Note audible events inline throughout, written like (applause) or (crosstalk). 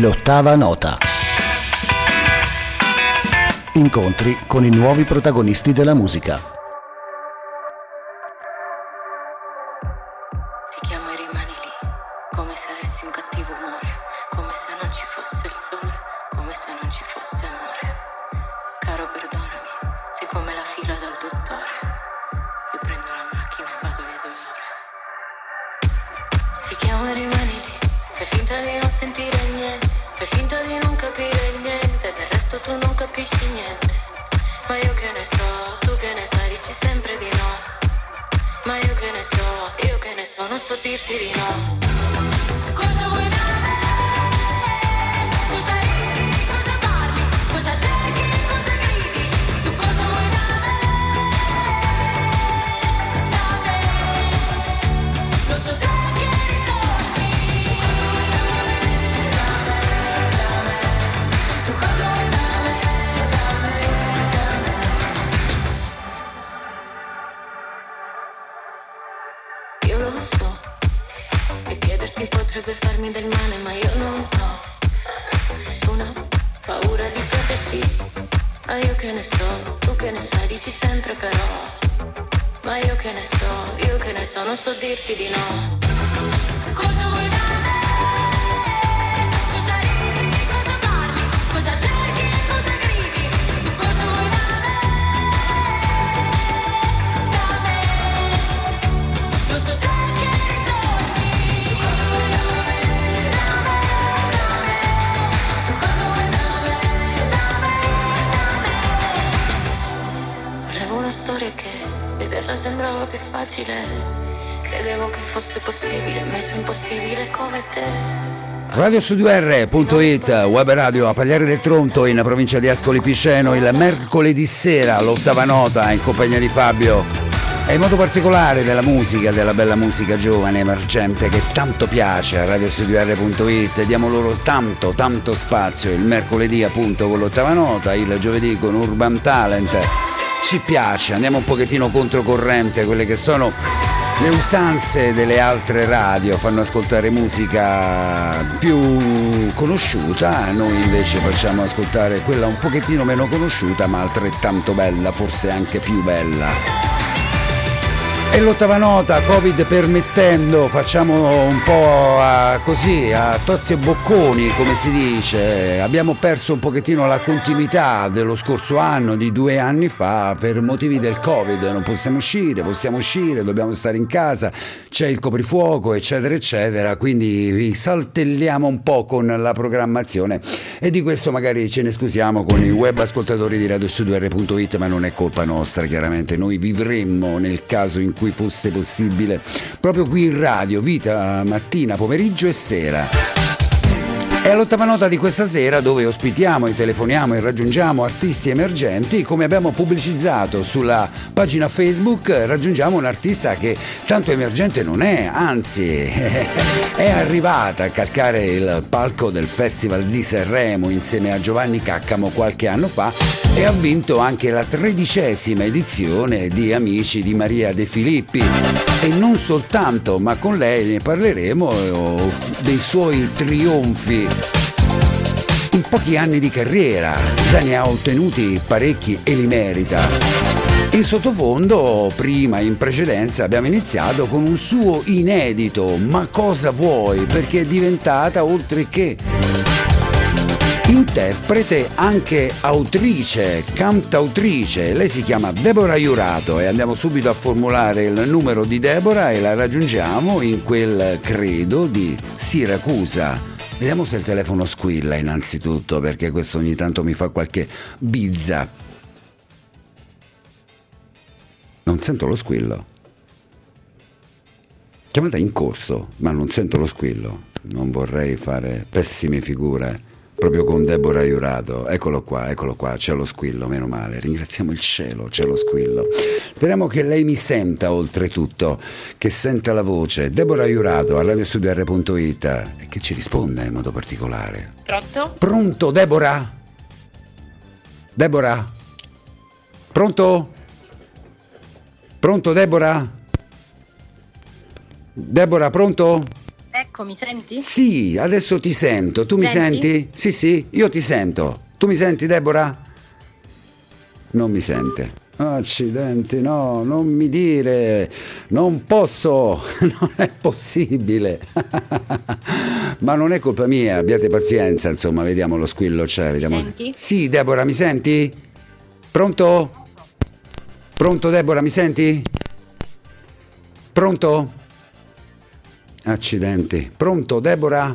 L'ottava nota. Incontri con i nuovi protagonisti della musica. sempre però. Ma io che ne so, io che ne so, non so dirti di no. radiostudio.it, web radio a Pagliare del Tronto in provincia di Ascoli Piceno il mercoledì sera, l'ottava nota in compagnia di Fabio. E in modo particolare della musica, della bella musica giovane, emergente che tanto piace a radiostudio.it diamo loro tanto, tanto spazio il mercoledì appunto con l'ottava nota, il giovedì con Urban Talent ci piace, andiamo un pochettino controcorrente quelle che sono le usanze delle altre radio fanno ascoltare musica più conosciuta, noi invece facciamo ascoltare quella un pochettino meno conosciuta ma altrettanto bella, forse anche più bella. E l'ottava nota, Covid permettendo, facciamo un po' a, così, a tozzi e bocconi, come si dice. Abbiamo perso un pochettino la continuità dello scorso anno, di due anni fa, per motivi del Covid. Non possiamo uscire, possiamo uscire, dobbiamo stare in casa, c'è il coprifuoco, eccetera, eccetera. Quindi saltelliamo un po' con la programmazione e di questo magari ce ne scusiamo con i web ascoltatori di radiostudio.it, ma non è colpa nostra, chiaramente. Noi vivremmo nel caso in cui fosse possibile, proprio qui in radio, vita mattina, pomeriggio e sera. È all'ottava nota di questa sera dove ospitiamo e telefoniamo e raggiungiamo artisti emergenti. Come abbiamo pubblicizzato sulla pagina Facebook, raggiungiamo un artista che tanto emergente non è, anzi (laughs) è arrivata a calcare il palco del Festival di Sanremo insieme a Giovanni Caccamo qualche anno fa e ha vinto anche la tredicesima edizione di Amici di Maria De Filippi. E non soltanto, ma con lei ne parleremo oh, dei suoi trionfi in pochi anni di carriera già ne ha ottenuti parecchi e li merita. In sottofondo, prima in precedenza, abbiamo iniziato con un suo inedito Ma cosa vuoi? perché è diventata oltre che interprete anche autrice, cantautrice. Lei si chiama Deborah Iurato e andiamo subito a formulare il numero di Deborah e la raggiungiamo in quel credo di Siracusa. Vediamo se il telefono squilla innanzitutto, perché questo ogni tanto mi fa qualche bizza. Non sento lo squillo. Chiamata in corso, ma non sento lo squillo. Non vorrei fare pessime figure proprio con Deborah Iurato. Eccolo qua, eccolo qua, c'è lo squillo, meno male. Ringraziamo il cielo, c'è lo squillo. Speriamo che lei mi senta oltretutto, che senta la voce. Deborah Iurato a radiostudio.it e che ci risponda in modo particolare. Pronto? Pronto, Deborah? Deborah? Pronto? Pronto, Deborah? Deborah, pronto? Ecco, mi senti? Sì, adesso ti sento. Tu mi Senti? senti? Sì, sì, io ti sento. Tu mi senti, Deborah? Non mi sente. Accidenti, no, non mi dire, non posso, (laughs) non è possibile. (laughs) Ma non è colpa mia, abbiate pazienza, insomma, vediamo lo squillo c'è, vediamo. senti? Sì, Deborah, mi senti? Pronto? Pronto, Deborah, mi senti? Pronto? Accidenti. Pronto, Deborah?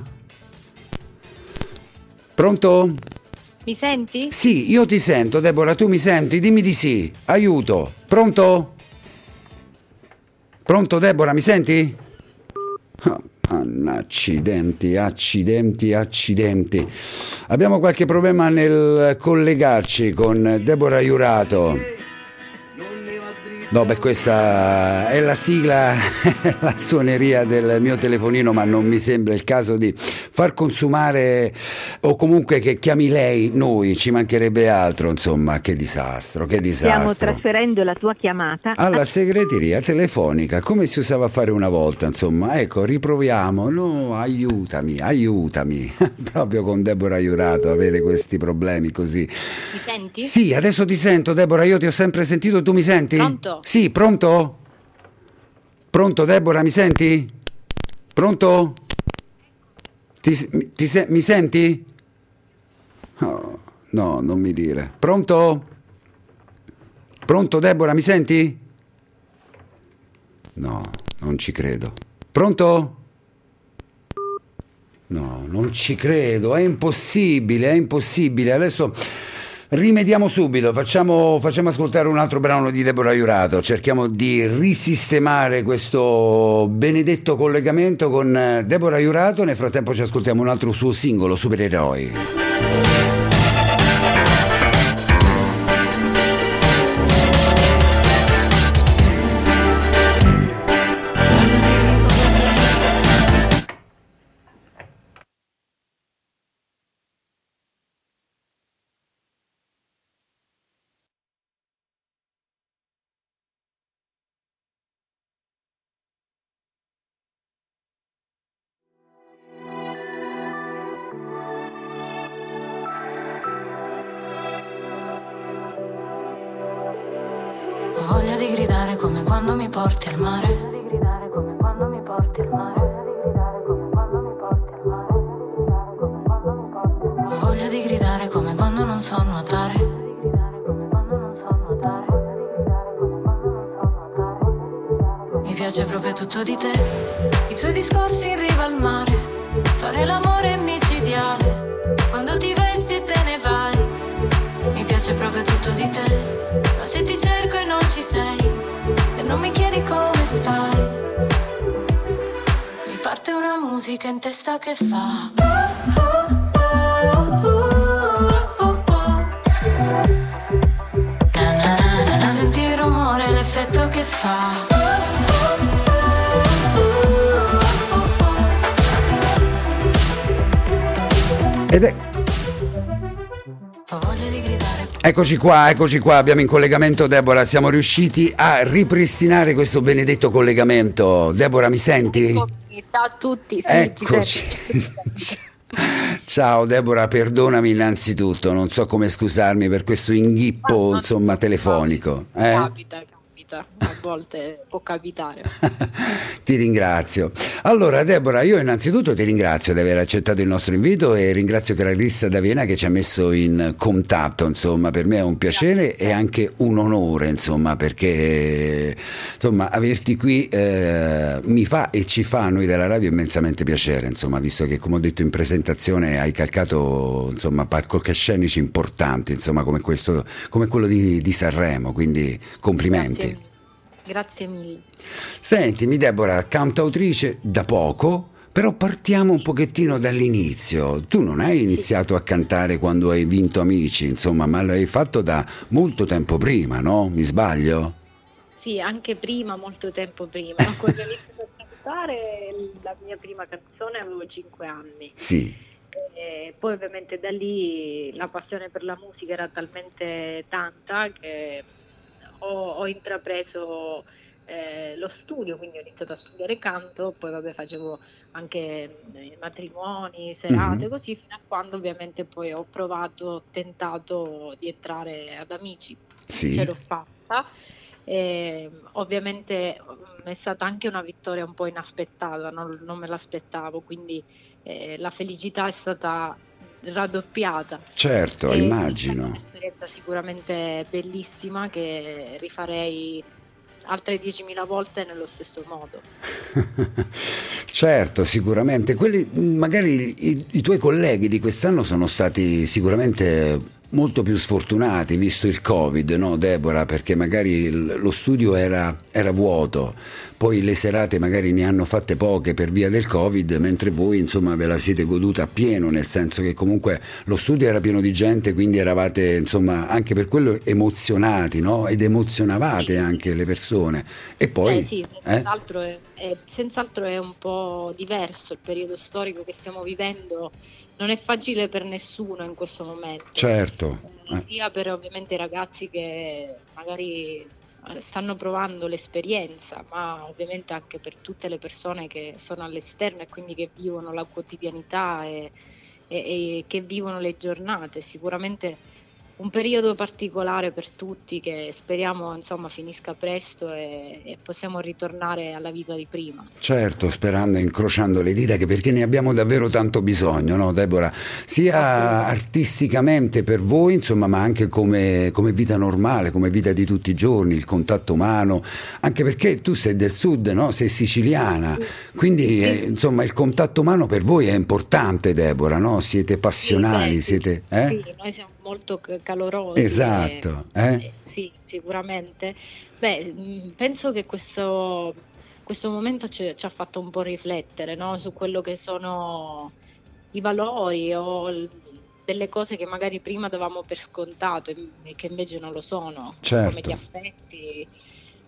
Pronto? Mi senti? Sì, io ti sento, Deborah, tu mi senti? Dimmi di sì. Aiuto. Pronto? Pronto, Deborah, mi senti? Anna, accidenti, accidenti, accidenti. Abbiamo qualche problema nel collegarci con Deborah Iurato. No, beh, questa è la sigla, (laughs) la suoneria del mio telefonino, ma non mi sembra il caso di far consumare o comunque che chiami lei noi, ci mancherebbe altro, insomma, che disastro, che Stiamo disastro. trasferendo la tua chiamata. Alla segreteria telefonica, come si usava a fare una volta, insomma, ecco, riproviamo, no, aiutami, aiutami, (laughs) proprio con Deborah Iurato avere questi problemi così. Mi senti? Sì, adesso ti sento, Deborah. Io ti ho sempre sentito, tu mi senti? Pronto? Sì, pronto? Pronto, Deborah, mi senti? Pronto? Ti, ti se- mi senti? Oh, no, non mi dire. Pronto? Pronto, Deborah, mi senti? No, non ci credo. Pronto? No, non ci credo, è impossibile, è impossibile. Adesso rimediamo subito, facciamo, facciamo ascoltare un altro brano di Deborah Iurato, cerchiamo di risistemare questo benedetto collegamento con Deborah Iurato, nel frattempo ci ascoltiamo un altro suo singolo, Supereroi. Come quando mi porti al mare. Di. Ho voglia di gridare come quando non so nuotare. Mi piace proprio tutto di te. I tuoi discorsi in riva al mare. Fare l'amore micidiale. Quando ti vesti e te ne vai. Mi piace proprio tutto di te. Ma se ti cerco e non ci sei. E non mi chiedi come stai. Mi parte una musica in testa che fa. Senti il rumore, l'effetto che fa. Ed è Eccoci qua, eccoci qua, abbiamo in collegamento Deborah, siamo riusciti a ripristinare questo benedetto collegamento. Deborah, mi senti? Ciao a tutti. Sì, Eccoci. (laughs) Ciao Deborah, perdonami innanzitutto, non so come scusarmi per questo inghippo, Ma- insomma, telefonico. eh? Capita, capita. A volte può capitare. (laughs) ti ringrazio. Allora, Deborah, io innanzitutto ti ringrazio di aver accettato il nostro invito e ringrazio Clarissa D'Avena che ci ha messo in contatto. Insomma, per me è un piacere e anche un onore, insomma, perché insomma, averti qui eh, mi fa e ci fa a noi della radio immensamente piacere, insomma, visto che, come ho detto in presentazione, hai calcato insomma, palcoscenici importanti, insomma, come, questo, come quello di, di Sanremo. Quindi complimenti. Grazie, mille. Sentimi Deborah, cantautrice da poco, però partiamo un pochettino dall'inizio. Tu non hai iniziato a cantare quando hai vinto Amici, insomma, ma l'hai fatto da molto tempo prima, no? Mi sbaglio? Sì, anche prima, molto tempo prima. (laughs) Quando ho iniziato a cantare la mia prima canzone avevo 5 anni. Sì. E poi ovviamente da lì la passione per la musica era talmente tanta che ho, ho intrapreso eh, lo studio, quindi ho iniziato a studiare canto, poi vabbè facevo anche eh, matrimoni, serate, Mhm. così, fino a quando ovviamente poi ho provato, ho tentato di entrare ad Amici, Sì. ce l'ho fatta. E, ovviamente mm, è stata anche una vittoria un po' inaspettata, non, non me l'aspettavo, quindi eh, la felicità è stata raddoppiata. Certo, E È immagino. un'esperienza sicuramente bellissima che rifarei altre 10.000 volte nello stesso modo. (laughs) Certo, sicuramente. Quelli, magari i, i tuoi colleghi di quest'anno sono stati sicuramente molto più sfortunati, visto il Covid, no Deborah? Perché magari il- lo studio era, era vuoto, poi le serate magari ne hanno fatte poche per via del Covid, mentre voi insomma ve la siete goduta appieno, nel senso che comunque lo studio era pieno di gente, quindi eravate insomma anche per quello emozionati, no? Ed emozionavate Sì. anche le persone. E poi... eh sì, eh? senz'altro, È, è- senz'altro è un po' diverso il periodo storico che stiamo vivendo, non è facile per nessuno in questo momento. Certo. Eh, sia per ovviamente i ragazzi che magari eh, stanno provando l'esperienza, ma ovviamente anche per tutte le persone che sono all'esterno e quindi che vivono la quotidianità e, e- e che vivono le giornate. Sicuramente un periodo particolare per tutti che speriamo insomma finisca presto e, e possiamo ritornare alla vita di prima. Certo, sperando e incrociando le dita, che perché ne abbiamo davvero tanto bisogno, no, Deborah? Sia artisticamente per voi, insomma, ma anche come, come vita normale, come vita di tutti i giorni, il contatto umano, anche perché tu sei del sud, no? Sei siciliana, quindi Sì. eh, insomma il contatto umano per voi è importante, Deborah, no? Siete Sì, passionali, beh, sì, siete... eh? sì, noi siamo molto calorosi. Esatto, e- eh? eh, sì, sicuramente. Beh, mh, penso che questo, questo momento ci, ci ha fatto un po' riflettere, no? Su quello che sono i valori o delle cose che magari prima davamo per scontato e che invece non lo sono, come Certo. gli affetti,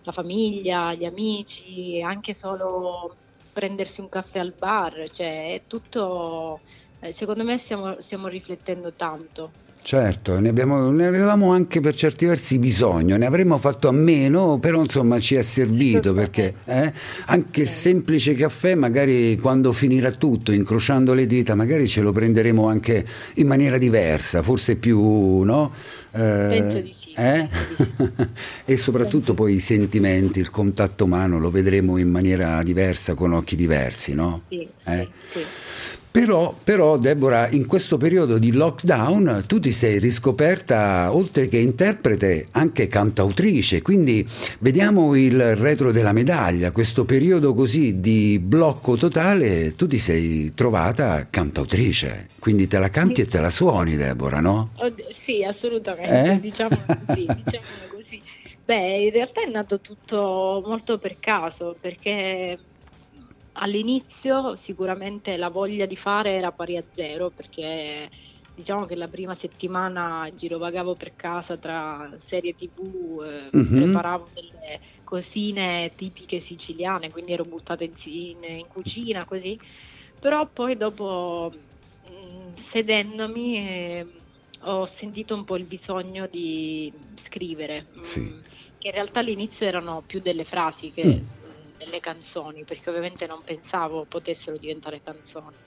la famiglia, gli amici, anche solo prendersi un caffè al bar, cioè è tutto, eh, secondo me stiamo, stiamo riflettendo tanto. Certo, ne, abbiamo- ne avevamo anche per certi versi bisogno, ne avremmo fatto a meno, però insomma ci è servito perché eh, anche il semplice caffè, magari quando finirà tutto, incrociando le dita, magari ce lo prenderemo anche in maniera diversa, forse più, no? Eh, Penso di sì, eh? penso di sì. (laughs) e soprattutto poi i sentimenti, il contatto umano lo vedremo in maniera diversa, con occhi diversi, no? Sì, sì, Eh? sì. Però, però, Deborah, in questo periodo di lockdown tu ti sei riscoperta, oltre che interprete, anche cantautrice, quindi vediamo il retro della medaglia, questo periodo così di blocco totale, tu ti sei trovata cantautrice, quindi te la canti e te la suoni, Deborah, no? Oddio, sì, assolutamente, Eh? diciamo così, (laughs) diciamolo così. Beh, in realtà è nato tutto molto per caso, perché all'inizio sicuramente la voglia di fare era pari a zero, perché diciamo che la prima settimana girovagavo per casa tra serie TV, eh, Mhm. preparavo delle cosine tipiche siciliane, quindi ero buttata in, in- in cucina così, però poi dopo mh, sedendomi eh, ho sentito un po' il bisogno di scrivere, mh, Sì. che in realtà all'inizio erano più delle frasi che Mm. Mh, delle canzoni, perché ovviamente non pensavo potessero diventare canzoni.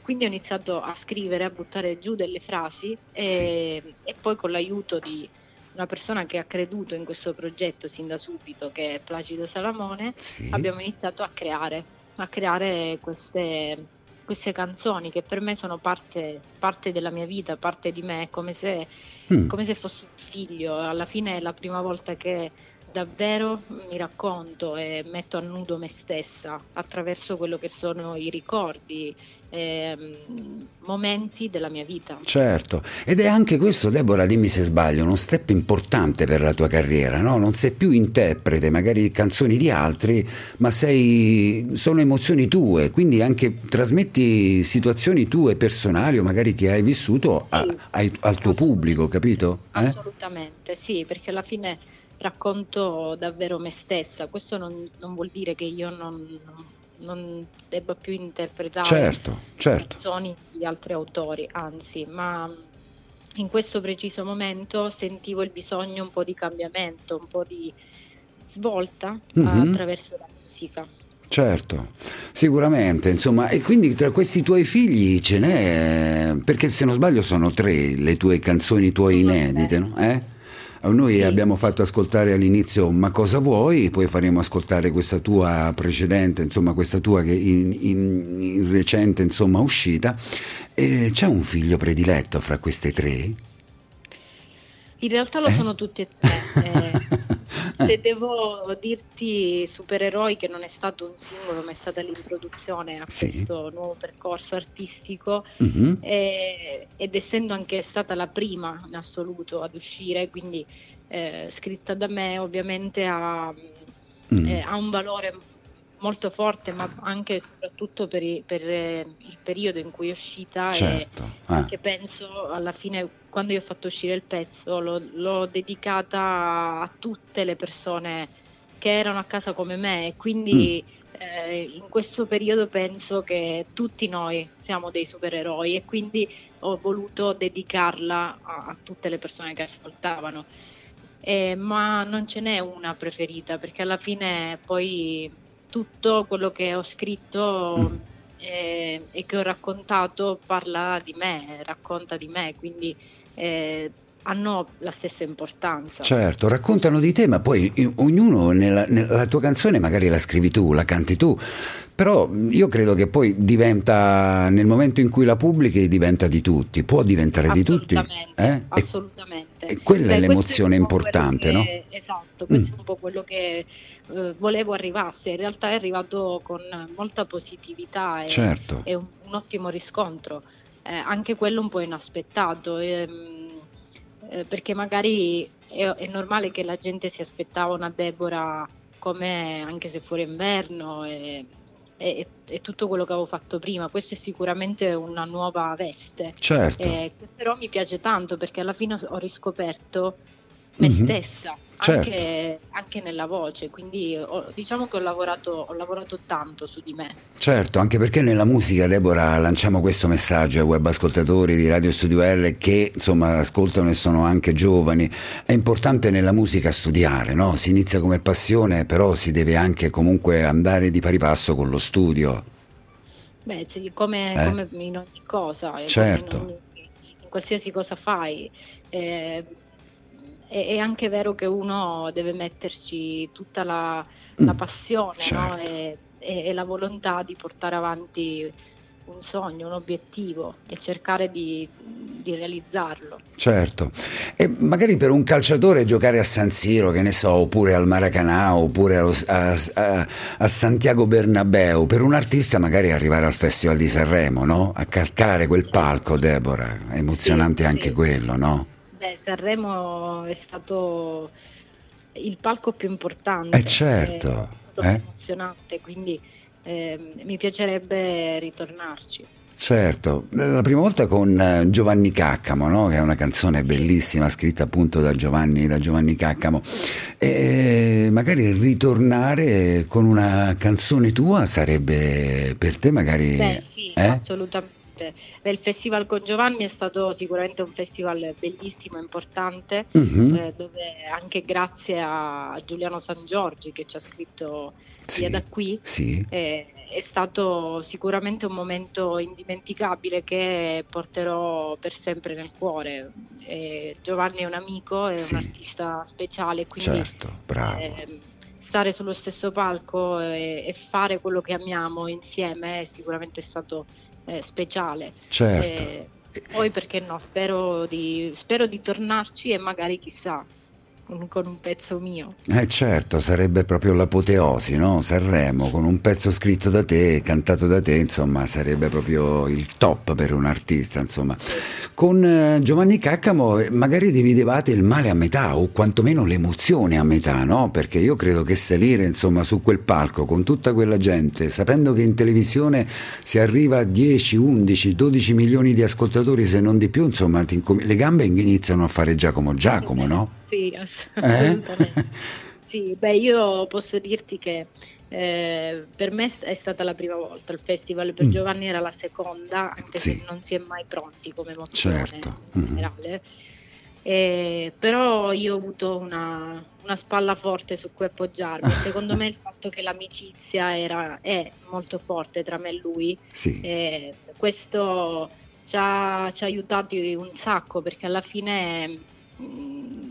Quindi ho iniziato a scrivere, a buttare giù delle frasi e, e poi con l'aiuto di una persona che ha creduto in questo progetto sin da subito, che è Placido Salamone, Sì. abbiamo iniziato a creare, a creare queste, queste canzoni che per me sono parte, parte della mia vita, parte di me, come se, Mm. come se fosse un figlio. Alla fine è la prima volta che davvero mi racconto e metto a nudo me stessa attraverso quello che sono i ricordi, ehm, momenti della mia vita. Certo, ed è anche questo, Deborah, dimmi se sbaglio, uno step importante per la tua carriera, no? Non sei più interprete, magari canzoni di altri, ma sei, sono emozioni tue, quindi anche trasmetti situazioni tue personali o magari che hai vissuto a- Sì, ai- al tuo pubblico, capito? Eh? Assolutamente, sì, perché alla fine racconto davvero me stessa. Questo non, non vuol dire che io non, non- debba più interpretare Certo, certo. canzoni di altri autori, anzi, ma in questo preciso momento sentivo il bisogno un po' di cambiamento, un po' di, svolta Mhm. attraverso la musica. Certo, sicuramente, insomma, e quindi tra questi tuoi figli ce n'è, perché se non sbaglio sono tre le tue canzoni, i tuoi Sono inedite, tre. no? Eh? Noi Sì, abbiamo fatto ascoltare all'inizio Ma cosa vuoi, poi faremo ascoltare questa tua precedente, insomma questa tua che in, in- in recente insomma uscita. E c'è un figlio prediletto fra queste tre? In realtà lo Eh? sono tutti e tre. eh. (laughs) se devo dirti supereroi che non è stato un singolo, ma è stata l'introduzione a Sì. questo nuovo percorso artistico Mhm. e- ed essendo anche stata la prima in assoluto ad uscire, quindi eh, scritta da me, ovviamente ha, Mm. eh, ha un valore molto forte, ma anche e soprattutto per, i- per, eh, il periodo in cui è uscita e Certo. Ah. che penso alla fine quando io ho fatto uscire il pezzo l'ho, l'ho dedicata a tutte le persone che erano a casa come me e quindi eh, in questo periodo penso che tutti noi siamo dei supereroi e quindi ho voluto dedicarla a, a tutte le persone che ascoltavano. Eh, ma non ce n'è una preferita perché alla fine poi tutto quello che ho scritto Mm. eh, e che ho raccontato parla di me, racconta di me, quindi eh, hanno la stessa importanza. Certo, raccontano di te, ma poi ognuno nella, nella tua canzone magari la scrivi tu, la canti tu, però io credo che poi diventa, nel momento in cui la pubblichi, diventa di tutti, può diventare di tutti. Assolutamente, eh? E- assolutamente. e quella è Beh, questo l'emozione quello importante, no? che- Esatto, questo Mm. è un po' quello che eh, volevo arrivasse. In realtà è arrivato con molta positività e, Certo, e un, un ottimo riscontro, Eh, anche quello un po' inaspettato, ehm, eh, perché magari è, è normale che la gente si aspettava una Deborah come anche se fuori inverno e, e- e tutto quello che avevo fatto prima. Questo è sicuramente una nuova veste. certo. Eh, però mi piace tanto perché alla fine ho riscoperto me Mhm. stessa Certo. anche, anche nella voce, quindi ho- diciamo che ho lavorato, ho lavorato tanto su di me. Certo, anche perché nella musica, Deborah, lanciamo questo messaggio ai web ascoltatori di Radio Studio R che insomma ascoltano e sono anche giovani. È importante nella musica studiare, no? Si inizia come passione, però si deve anche comunque andare di pari passo con lo studio. Beh, sì, come, Eh. come in ogni cosa, e come Certo. in, ogni- in qualsiasi cosa fai. Eh, è, è anche vero che uno deve metterci tutta la, la Mm, passione no? certo. e, e- e la volontà di portare avanti un sogno, un obiettivo e cercare di, di realizzarlo. Certo, e magari per un calciatore giocare a San Siro, che ne so, oppure al Maracanã, oppure allo- a, a- a Santiago Bernabeu, per un artista magari arrivare al Festival di Sanremo, no? A calcare quel palco, Deborah, è emozionante Sì, anche sì. quello, no? Beh, Sanremo è stato il palco più importante, Eh, certo, è eh. emozionante, quindi ehm, mi piacerebbe ritornarci. Certo, la prima volta con eh, Giovanni Caccamo, no? che è una canzone bellissima scritta appunto da Giovanni, da Giovanni Caccamo. E magari ritornare con una canzone tua sarebbe per te magari... Beh, sì, eh? assolutamente. Beh, il festival con Giovanni è stato sicuramente un festival bellissimo, importante, Mhm, eh, dove anche grazie a Giuliano San Giorgi che ci ha scritto sì, via da qui, sì, eh, è stato sicuramente un momento indimenticabile che porterò per sempre nel cuore. Eh, Giovanni è un amico, è Sì. un artista speciale, quindi certo, bravo. ehm, stare sullo stesso palco e, e fare quello che amiamo insieme è sicuramente stato eh, speciale. Certo. Eh, poi perché no, spero di, spero di tornarci e magari chissà, con, un pezzo mio. Eh certo, sarebbe proprio l'apoteosi, no? Sanremo con un pezzo scritto da te, cantato da te, insomma, sarebbe proprio il top per un artista, insomma. Con eh, Giovanni Caccamo eh, magari dividevate il male a metà o quantomeno l'emozione a metà, no? Perché io credo che salire, insomma, su quel palco con tutta quella gente, sapendo che in televisione si arriva a 10, 11, 12 milioni di ascoltatori, se non di più, insomma, le gambe iniziano a fare Giacomo Giacomo, no? Sì, ass- Eh? assolutamente. Sì, beh, io posso dirti che eh, per me è stata la prima volta il festival, per Mm. Giovanni era la seconda, anche Sì. se non si è mai pronti come emozione Certo. in Mhm. generale. Eh, però io ho avuto una, una, spalla forte su cui appoggiarmi. (laughs) Secondo me il fatto che l'amicizia era, è molto forte tra me e lui, sì. eh, questo ci ha, ci ha, aiutati un sacco perché alla fine mh, mm,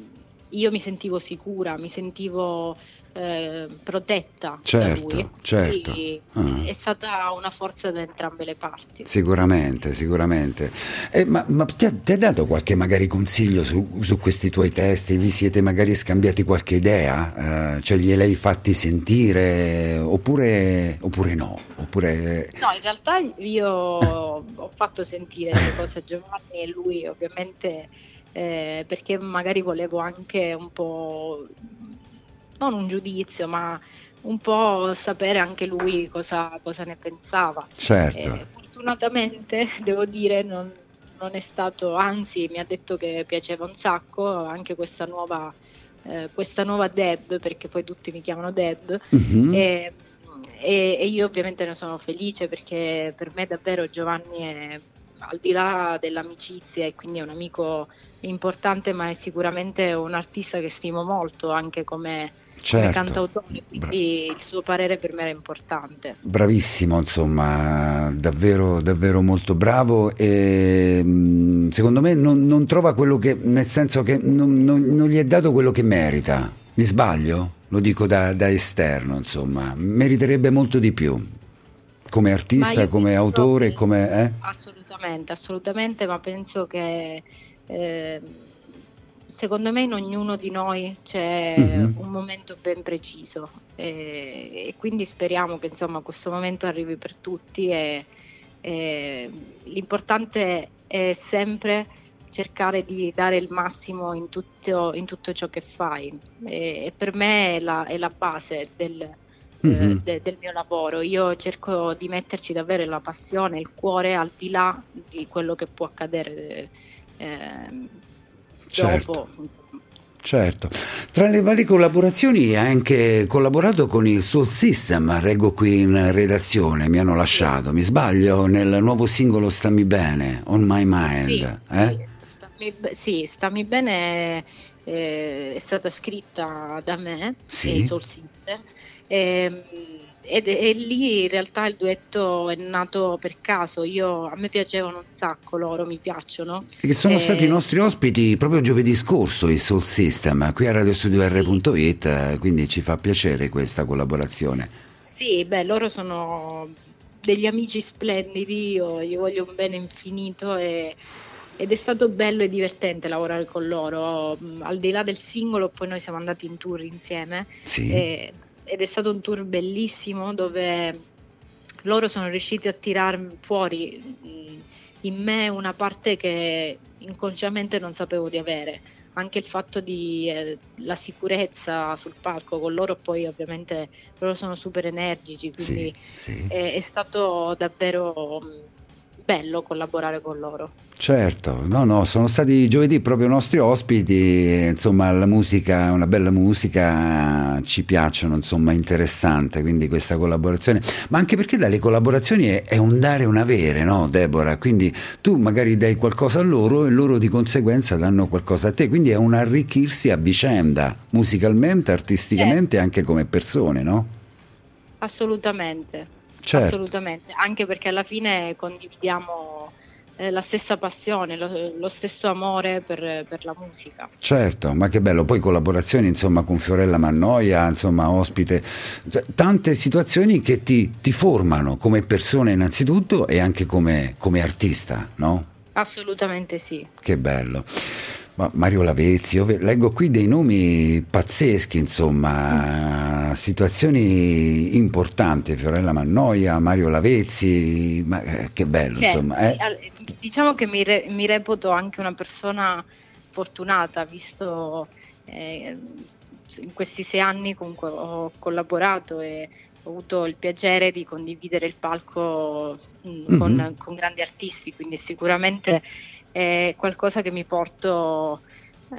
io mi sentivo sicura, mi sentivo eh, protetta certo. Certo. Ah. È stata una forza da entrambe le parti. Sicuramente, sicuramente. Eh, ma, ma ti, ha, ti, ha, dato qualche magari consiglio su, su, questi tuoi testi? Vi siete magari scambiati qualche idea? Eh, cioè gliel'hai fatti sentire oppure, oppure no? Oppure... No, in realtà io (laughs) ho fatto sentire le cose a Giovanni e lui ovviamente eh, perché magari volevo anche un po' non un giudizio, ma un po' sapere anche lui cosa, cosa ne pensava. Certo. Eh, fortunatamente, (laughs) devo dire, non, non, è stato, anzi mi ha detto che piaceva un sacco anche questa nuova, eh, questa nuova Deb, perché poi tutti mi chiamano Deb. Mm-hmm. E, e, e, io ovviamente ne sono felice perché per me davvero Giovanni è al di là dell'amicizia e quindi è un amico importante ma è sicuramente un artista che stimo molto anche come certo. come cantautore, quindi il suo parere per me era importante. Bravissimo, insomma, davvero, davvero molto bravo e mm, secondo me non, non trova quello che, nel senso che non, non, non, gli è dato quello che merita. Mi sbaglio? Lo dico da, da esterno, insomma, meriterebbe molto di più come artista, come autore, come... Eh? Assolutamente, assolutamente, ma penso che eh, secondo me in ognuno di noi c'è mm-hmm. un momento ben preciso e, e, quindi speriamo che insomma questo momento arrivi per tutti e, e l'importante è sempre cercare di dare il massimo in tutto, in tutto ciò che fai e, e per me è la, è la base del, mm-hmm. de, del mio lavoro. Io cerco di metterci davvero la passione, il cuore al di là di quello che può accadere eh, certo. dopo. Certo, tra le varie collaborazioni hai anche collaborato con il Soul System, reggo qui in redazione, mi hanno lasciato, mi sbaglio, nel nuovo singolo Stammi Bene, On My Mind. Sì, eh? sì, stammi, sì Stammi Bene eh, è stata scritta da me, sì. il Soul System, e, ehm, ed, e, lì in realtà il duetto è nato per caso. Io, a me piacevano un sacco loro, mi piacciono. Che sono e... stati i nostri ospiti proprio giovedì scorso, il Soul System, qui a radiostudio.r.it, sì. quindi ci fa piacere questa collaborazione. Sì, beh, loro sono degli amici splendidi, io gli voglio un bene infinito e ed è stato bello e divertente lavorare con loro. Al di là del singolo, poi noi siamo andati in tour insieme. Sì. E ed è stato un tour bellissimo dove loro sono riusciti a tirare fuori in me una parte che inconsciamente non sapevo di avere anche il fatto di eh, la sicurezza sul palco con loro poi ovviamente loro sono super energici quindi sì, sì. È, è, stato davvero bello collaborare con loro. Certo, no, no, sono stati giovedì proprio nostri ospiti, insomma la musica, una bella musica, ci piacciono, insomma interessante, quindi questa collaborazione, ma anche perché dalle collaborazioni è, è un dare e un avere, no Deborah? Quindi tu magari dai qualcosa a loro e loro di conseguenza danno qualcosa a te, quindi è un arricchirsi a vicenda, musicalmente, artisticamente e anche come persone, no? Assolutamente. Certo. Assolutamente, anche perché alla fine condividiamo eh, la stessa passione, lo, lo stesso amore per, per, la musica. Certo, ma che bello, poi collaborazioni insomma con Fiorella Mannoia, insomma ospite, cioè, tante situazioni che ti, ti, formano come persona innanzitutto e anche come, come artista, no? Assolutamente sì. Che bello. Mario Lavezzi, leggo qui dei nomi pazzeschi, insomma, situazioni importanti, Fiorella Mannoia, Mario Lavezzi, ma eh, che bello, cioè, insomma. Eh? Sì, diciamo che mi, re, mi, reputo anche una persona fortunata, visto eh, in questi sei anni comunque ho collaborato e ho avuto il piacere di condividere il palco mh, mm, con, mm-hmm. con grandi artisti, quindi sicuramente è qualcosa che mi porto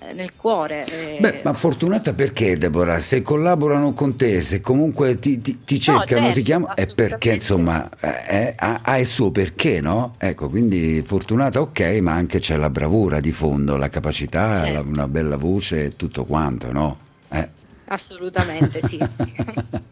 eh, nel cuore. eh. Beh, ma fortunata perché Deborah? Se collaborano con te, se comunque ti, ti- ti cercano, certo, ti chiamano, è perché insomma eh, eh, ha, ha il suo perché, no? Ecco, quindi fortunata ok, ma anche c'è la bravura di fondo, la capacità, Certo. la- una bella voce e tutto quanto, no? Eh. Assolutamente sì. (laughs)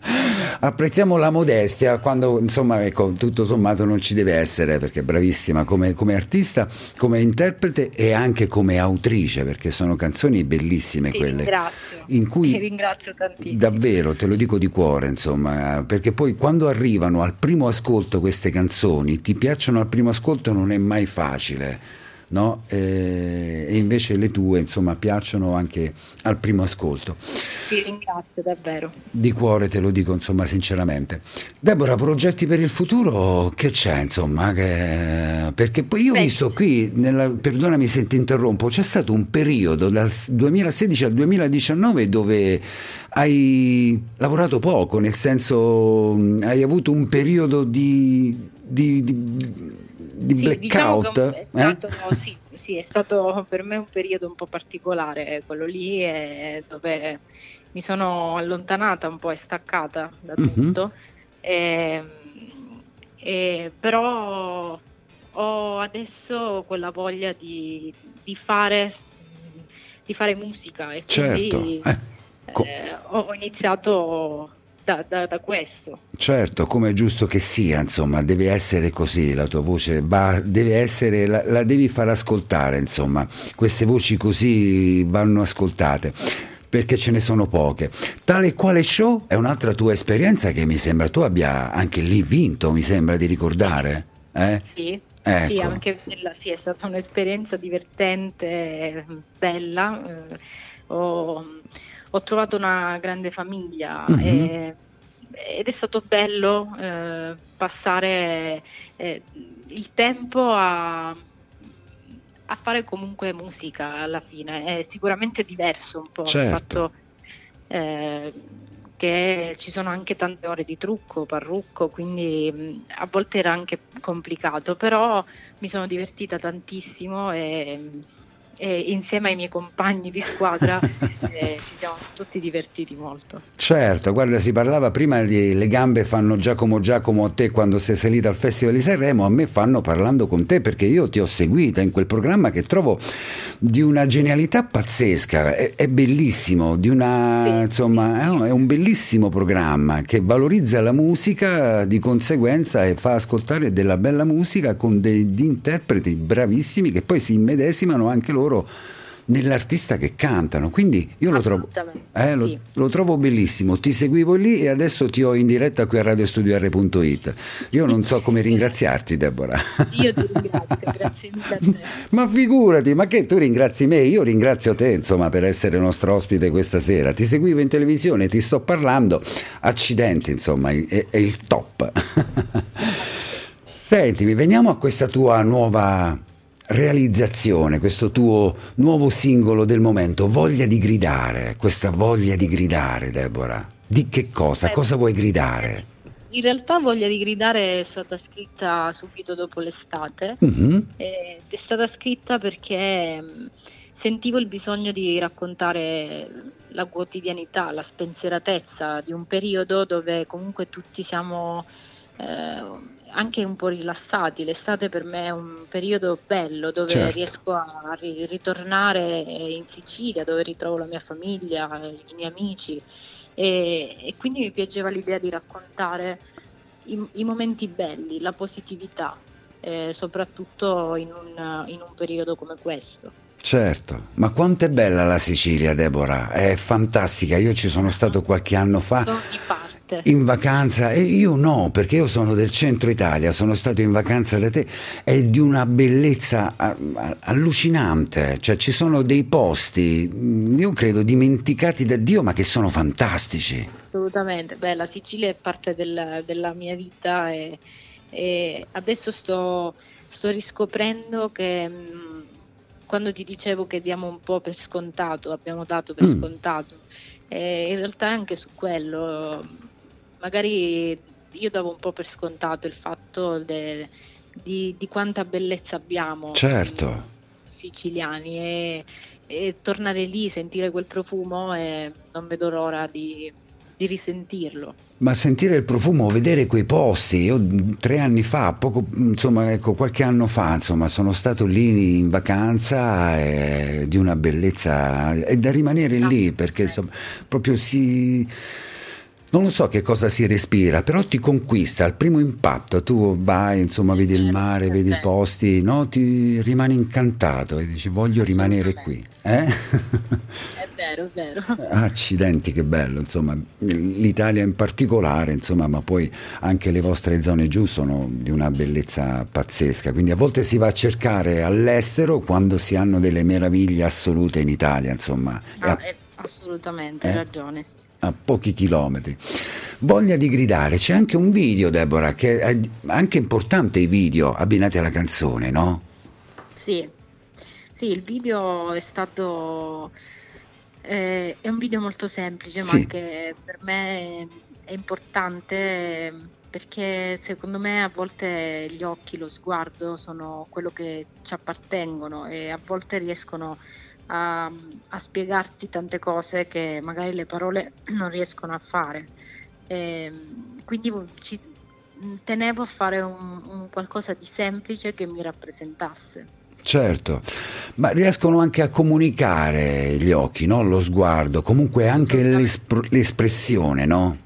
Apprezziamo la modestia quando insomma ecco, tutto sommato non ci deve essere perché è bravissima come, come artista, come interprete e anche come autrice perché sono canzoni bellissime Ti quelle ringrazio. in cui Ti ringrazio tantissimo. davvero te lo dico di cuore insomma perché poi quando arrivano al primo ascolto queste canzoni ti piacciono al primo ascolto non è mai facile no? Eh, e invece le tue insomma piacciono anche al primo ascolto Ti ringrazio davvero. di cuore te lo dico insomma sinceramente. Deborah, progetti per il futuro che c'è insomma? Che- Perché poi io ho visto qui, nella- perdonami se ti interrompo, c'è stato un periodo dal s- 2016 al 2019 dove hai lavorato poco, nel senso hai avuto un periodo di, di, di- di Sì, diciamo blackout. che è eh? stato, sì, sì, è stato per me un periodo un po' particolare quello lì, eh, dove mi sono allontanata un po' e staccata da Mhm. tutto, e, e però ho adesso quella voglia di, di fare, di fare musica e Certo, quindi eh, eh, ho iniziato da, da- da questo. Certo, come è giusto che sia, insomma, deve essere così, la tua voce va, deve essere, la, la devi far ascoltare, insomma, queste voci così vanno ascoltate, perché ce ne sono poche. Tale e quale show è un'altra tua esperienza che mi sembra tu abbia anche lì vinto, mi sembra di ricordare. Eh? Sì, Ecco. sì, anche quella sì, è stata un'esperienza divertente, bella. eh, ho, ho trovato una grande famiglia Mhm. e- ed è stato bello eh, passare eh, il tempo a, a fare comunque musica alla fine. È sicuramente diverso un po' il Certo. fatto eh, che ci sono anche tante ore di trucco, parrucco, quindi mh, a volte era anche complicato, però mi sono divertita tantissimo e, e insieme ai miei compagni di squadra (laughs) eh, ci siamo tutti divertiti molto. Certo, guarda, si parlava prima di le gambe fanno Giacomo Giacomo a te quando sei salita al Festival di Sanremo, a me fanno parlando con te perché io ti ho seguita in quel programma che trovo di una genialità pazzesca, è, è bellissimo, di una, Sì, insomma, sì, è un- è un bellissimo programma che valorizza la musica di conseguenza e fa ascoltare della bella musica con degli interpreti bravissimi che poi si immedesimano anche loro nell'artista che cantano. Quindi io lo trovo, eh, lo, sì. lo trovo bellissimo. Ti seguivo lì e adesso ti ho in diretta qui a radiostudio.it. Io non so come ringraziarti, Deborah. Io ti ringrazio, grazie mille a te. (laughs) Ma figurati, ma che tu ringrazi me? Io ringrazio te, insomma, per essere nostro ospite questa sera. Ti seguivo in televisione, ti sto parlando. Accidenti, insomma, è, è il top. (laughs) Sentimi, veniamo a questa tua nuova realizzazione, questo tuo nuovo singolo del momento, voglia di gridare, questa voglia di gridare, Deborah. Di che cosa? Eh, Cosa vuoi gridare? In realtà Voglia di gridare è stata scritta subito dopo l'estate Mhm, ed è stata scritta perché mh, sentivo il bisogno di raccontare la quotidianità, la spensieratezza di un periodo dove comunque tutti siamo eh, anche un po' rilassati. L'estate per me è un periodo bello dove Certo. riesco a ri- ritornare in Sicilia, dove ritrovo la mia famiglia, i miei amici e, e quindi mi piaceva l'idea di raccontare i, i momenti belli, la positività, eh, soprattutto in un, in un periodo come questo. Certo, ma quanto è bella la Sicilia, Deborah? È fantastica. Io ci sono stato qualche anno fa. Sono di parte. in vacanza e io no, perché io sono del centro Italia, sono stato in vacanza da te, è di una bellezza allucinante, cioè ci sono dei posti, mh, io credo dimenticati da Dio, ma che sono fantastici. Assolutamente, beh, la Sicilia è parte del- della mia vita e, e adesso sto, sto riscoprendo che mh, quando ti dicevo che diamo un po' per scontato, abbiamo dato per Mm. scontato, eh, in realtà anche su quello, magari io davo un po' per scontato il fatto de- di, di quanta bellezza abbiamo Certo. siciliani e, e tornare lì, sentire quel profumo e non vedo l'ora di, di risentirlo. Ma sentire il profumo, vedere quei posti, io tre anni fa, poco, insomma, ecco, qualche anno fa, insomma, sono stato lì in vacanza eh, di una bellezza, è da rimanere lì perché insomma, proprio si non lo so che cosa si respira, però ti conquista al primo impatto, tu vai, insomma, vedi il mare, vedi i posti, no? ti rimani incantato e dici voglio rimanere qui. Eh? È vero, è vero. (laughs) Accidenti, che bello, insomma, l'Italia in particolare, insomma, ma poi anche le vostre zone giù sono di una bellezza pazzesca, quindi a volte si va a cercare all'estero quando si hanno delle meraviglie assolute in Italia, insomma. Ah, è Assolutamente, hai eh? ragione, sì. A pochi chilometri. Voglia di gridare, c'è anche un video, Deborah, che è anche importante i video abbinati alla canzone, no? Sì, sì, il video è stato... Eh, è un video molto semplice, sì. ma che per me è importante perché secondo me a volte gli occhi, lo sguardo sono quello che ci appartengono e a volte riescono a, a, spiegarti tante cose che magari le parole (clears throat) non riescono a fare. E, ehm, quindi ci, tenevo a fare un, un qualcosa di semplice che mi rappresentasse. Certo, ma riescono anche a comunicare gli occhi, no? lo sguardo, comunque anche l'espressione, no?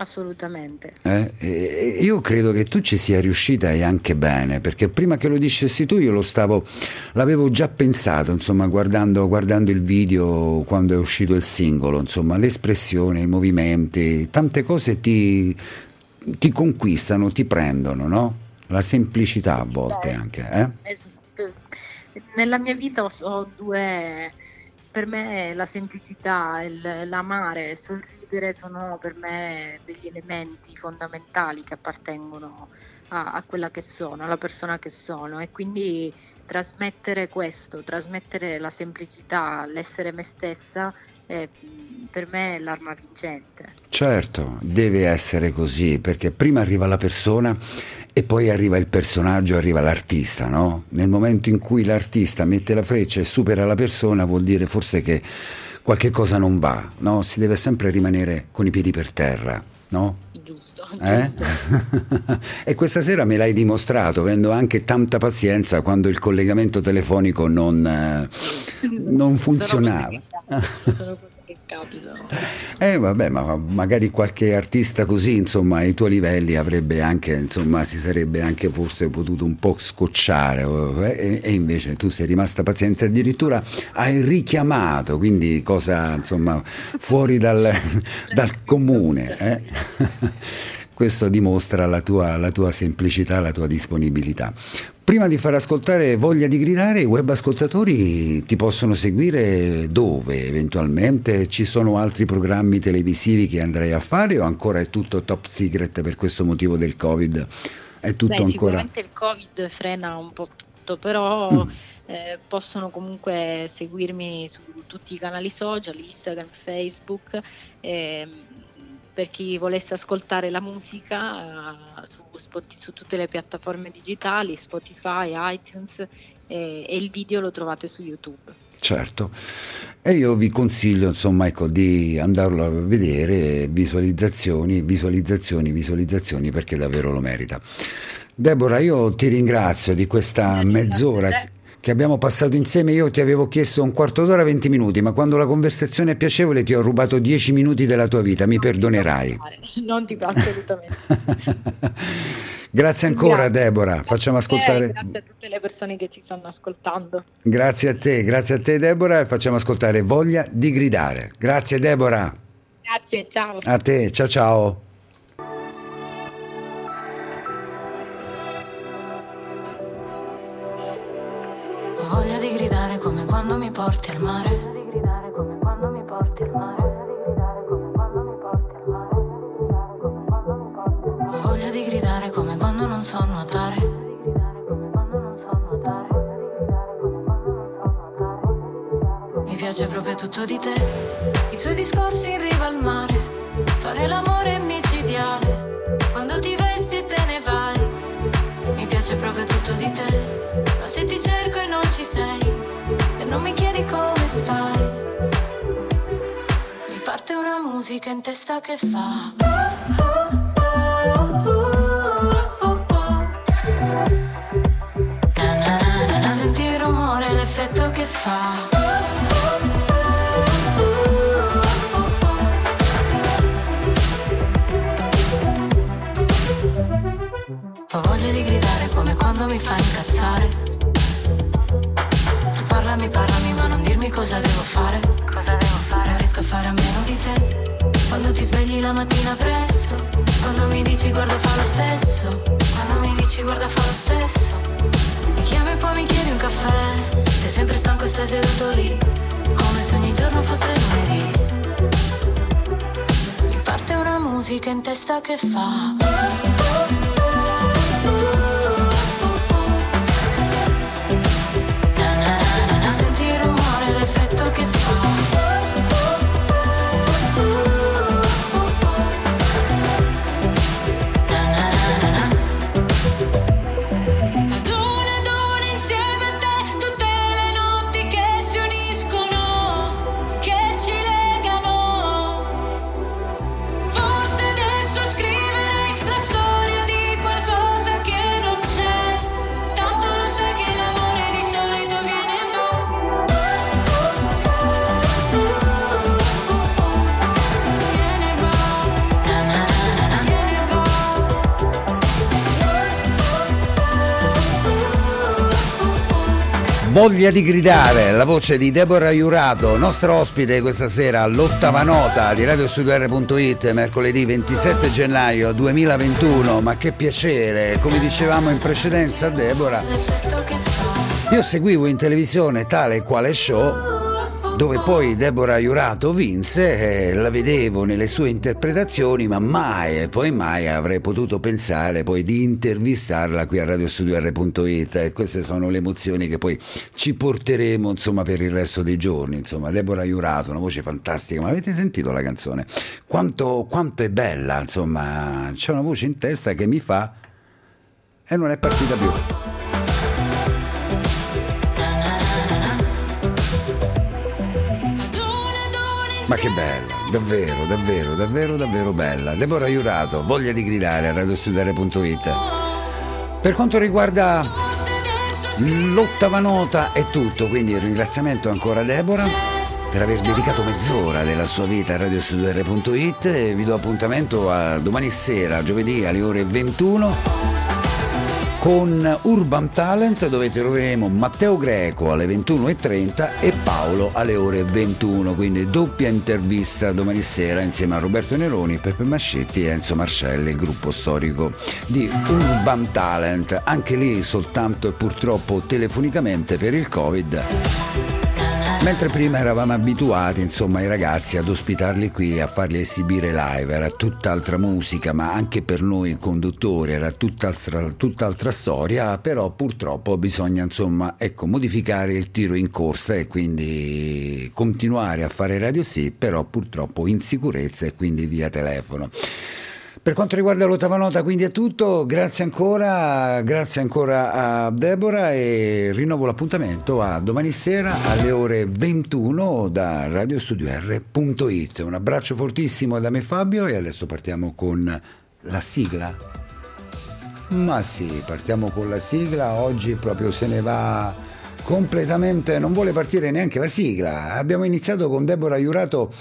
Assolutamente. Eh? io credo che tu ci sia riuscita e anche bene, perché prima che lo dicessi tu io lo stavo, l'avevo già pensato, insomma, guardando, guardando il video quando è uscito il singolo, insomma, l'espressione, i movimenti, tante cose ti, ti conquistano, ti prendono, no? La semplicità a volte anche. Eh? Nella mia vita ho, ho due per me la semplicità, il, l'amare, sorridere sono per me degli elementi fondamentali che appartengono a, a, quella che sono, alla persona che sono e quindi trasmettere questo, trasmettere la semplicità, l'essere me stessa è per me è l'arma vincente. Certo, deve essere così perché prima arriva la persona e poi arriva il personaggio, arriva l'artista, no? Nel momento in cui l'artista mette la freccia e supera la persona vuol dire forse che qualche cosa non va, no? Si deve sempre rimanere con i piedi per terra, no? Giusto, eh? (laughs) e questa sera me l'hai dimostrato, avendo anche tanta pazienza quando il collegamento telefonico non, eh, (laughs) non funzionava. (laughs) Sono capita. Eh vabbè, ma magari qualche artista così, insomma, ai tuoi livelli avrebbe anche, insomma, si sarebbe anche forse potuto un po' scocciare eh, e, invece tu sei rimasta paziente, addirittura hai richiamato, quindi cosa, insomma, fuori dal, (laughs) dal comune. Eh? (laughs) Questo dimostra la tua, la tua semplicità, la tua disponibilità. Prima di far ascoltare Voglia di gridare, i web ascoltatori ti possono seguire dove eventualmente? Ci sono altri programmi televisivi che andrei a fare o ancora è tutto top secret per questo motivo del Covid? È tutto Beh, ancora... Sicuramente il Covid frena un po' tutto, però mm. eh, possono comunque seguirmi su tutti i canali social, Instagram, Facebook. Eh, per chi volesse ascoltare la musica uh, su, su, tutte le piattaforme digitali, Spotify, iTunes e, e, il video lo trovate su YouTube. Certo, e io vi consiglio insomma ecco, di andarlo a vedere, visualizzazioni, visualizzazioni, visualizzazioni perché davvero lo merita. Deborah, io ti ringrazio di questa mezz'ora che abbiamo passato insieme, io ti avevo chiesto un quarto d'ora, 20 minuti, ma quando la conversazione è piacevole ti ho rubato 10 minuti della tua vita, mi non perdonerai. non ti assolutamente. (laughs) grazie ancora grazie. Deborah, facciamo ascoltare... Grazie a tutte le persone che ci stanno ascoltando. Grazie a te, grazie a te Deborah e facciamo ascoltare Voglia di gridare. Grazie Deborah. Grazie, ciao. A te, ciao ciao. Voglia di gridare come quando mi porti al mare. Di gridare come quando mi porti al mare. Ho voglia di gridare come quando non so nuotare. Mi piace proprio tutto di te, i tuoi discorsi in riva al mare, fare l'amore micidiale, piace proprio tutto di te. Ma se ti cerco e non ci sei, e non mi chiedi come stai, mi parte una musica in testa che fa. Senti il rumore, l'effetto che fa. Quando mi fai incazzare. Tu parlami, parlami, ma non dirmi cosa devo fare. Cosa devo fare? Non riesco a fare a meno di te. Quando ti svegli la mattina presto. Quando mi dici guarda fa lo stesso. Quando mi dici guarda fa lo stesso. Mi chiami e poi mi chiedi un caffè. Sei sempre stanco e stai seduto lì. Come se ogni giorno fosse lunedì. Mi parte una musica in testa che fa. Voglia di gridare, la voce di Deborah Iurato, nostra ospite questa sera all'ottava nota di radiostudio.it, mercoledì 27 gennaio 2021. Ma che piacere, come dicevamo in precedenza Deborah, io seguivo in televisione tale e quale show dove poi Deborah Iurato vinse e la vedevo nelle sue interpretazioni, ma mai e poi mai avrei potuto pensare poi di intervistarla qui a radiostudio.it e queste sono le emozioni che poi ci porteremo insomma per il resto dei giorni, insomma Deborah Iurato, una voce fantastica, ma avete sentito la canzone? Quanto, quanto è bella, insomma, c'è una voce in testa che mi fa e non è partita più. Che bella, davvero, davvero, davvero, davvero bella. Deborah Iurato, voglia di gridare a radiostudiare.it. Per quanto riguarda l'ottava nota è tutto, quindi il ringraziamento ancora a Deborah per aver dedicato mezz'ora della sua vita a radiostudiare.it e vi do appuntamento a domani sera, giovedì alle ore 21 con Urban Talent dove troveremo Matteo Greco alle 21.30 e Paolo alle ore 21, quindi doppia intervista domani sera insieme a Roberto Neroni, Peppe Mascetti e Enzo Marcelli, gruppo storico di Urban Talent, anche lì soltanto e purtroppo telefonicamente per il Covid. Mentre prima eravamo abituati, insomma, i ragazzi ad ospitarli qui, a farli esibire live, era tutt'altra musica, ma anche per noi conduttori era tutt'altra, tutt'altra storia, però purtroppo bisogna, insomma, ecco, modificare il tiro in corsa e quindi continuare a fare radio sì, però purtroppo in sicurezza e quindi via telefono. Per quanto riguarda l'ottava nota, quindi è tutto. Grazie ancora, grazie ancora a Deborah e rinnovo l'appuntamento a domani sera alle ore 21 da radiostudio.it. Un abbraccio fortissimo da me Fabio e adesso partiamo con la sigla. Ma sì, partiamo con la sigla. Oggi proprio se ne va completamente, non vuole partire neanche la sigla. Abbiamo iniziato con Deborah Iurato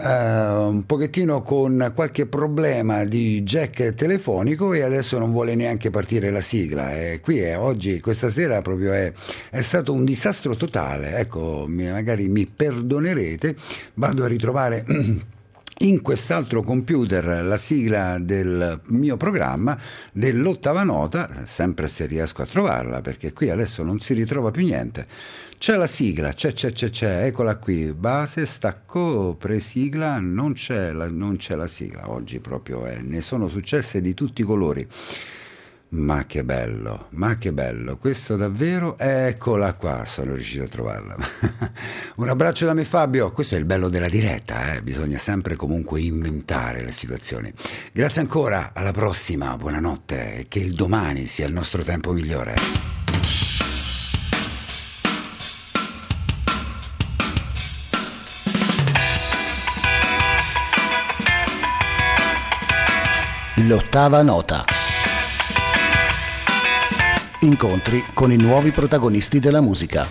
eh, un pochettino con qualche problema di jack telefonico e adesso non vuole neanche partire la sigla. E qui è oggi, questa sera proprio è, è stato un disastro totale. Ecco, magari mi perdonerete, vado a ritrovare. (clears throat) In quest'altro computer la sigla del mio programma dell'ottava nota, sempre se riesco a trovarla, perché qui adesso non si ritrova più niente. C'è la sigla, c'è, c'è, c'è, c'è, eccola qui, base, stacco, presigla, non c'è la, non c'è la sigla, oggi proprio è, ne sono successe di tutti i colori. Ma che bello, ma che bello, questo davvero, eccola qua, sono riuscito a trovarla. (laughs) Un abbraccio da me Fabio, questo è il bello della diretta, eh? bisogna sempre comunque inventare le situazioni. Grazie ancora, alla prossima, buonanotte e che il domani sia il nostro tempo migliore. L'ottava nota. Incontri con i nuovi protagonisti della musica.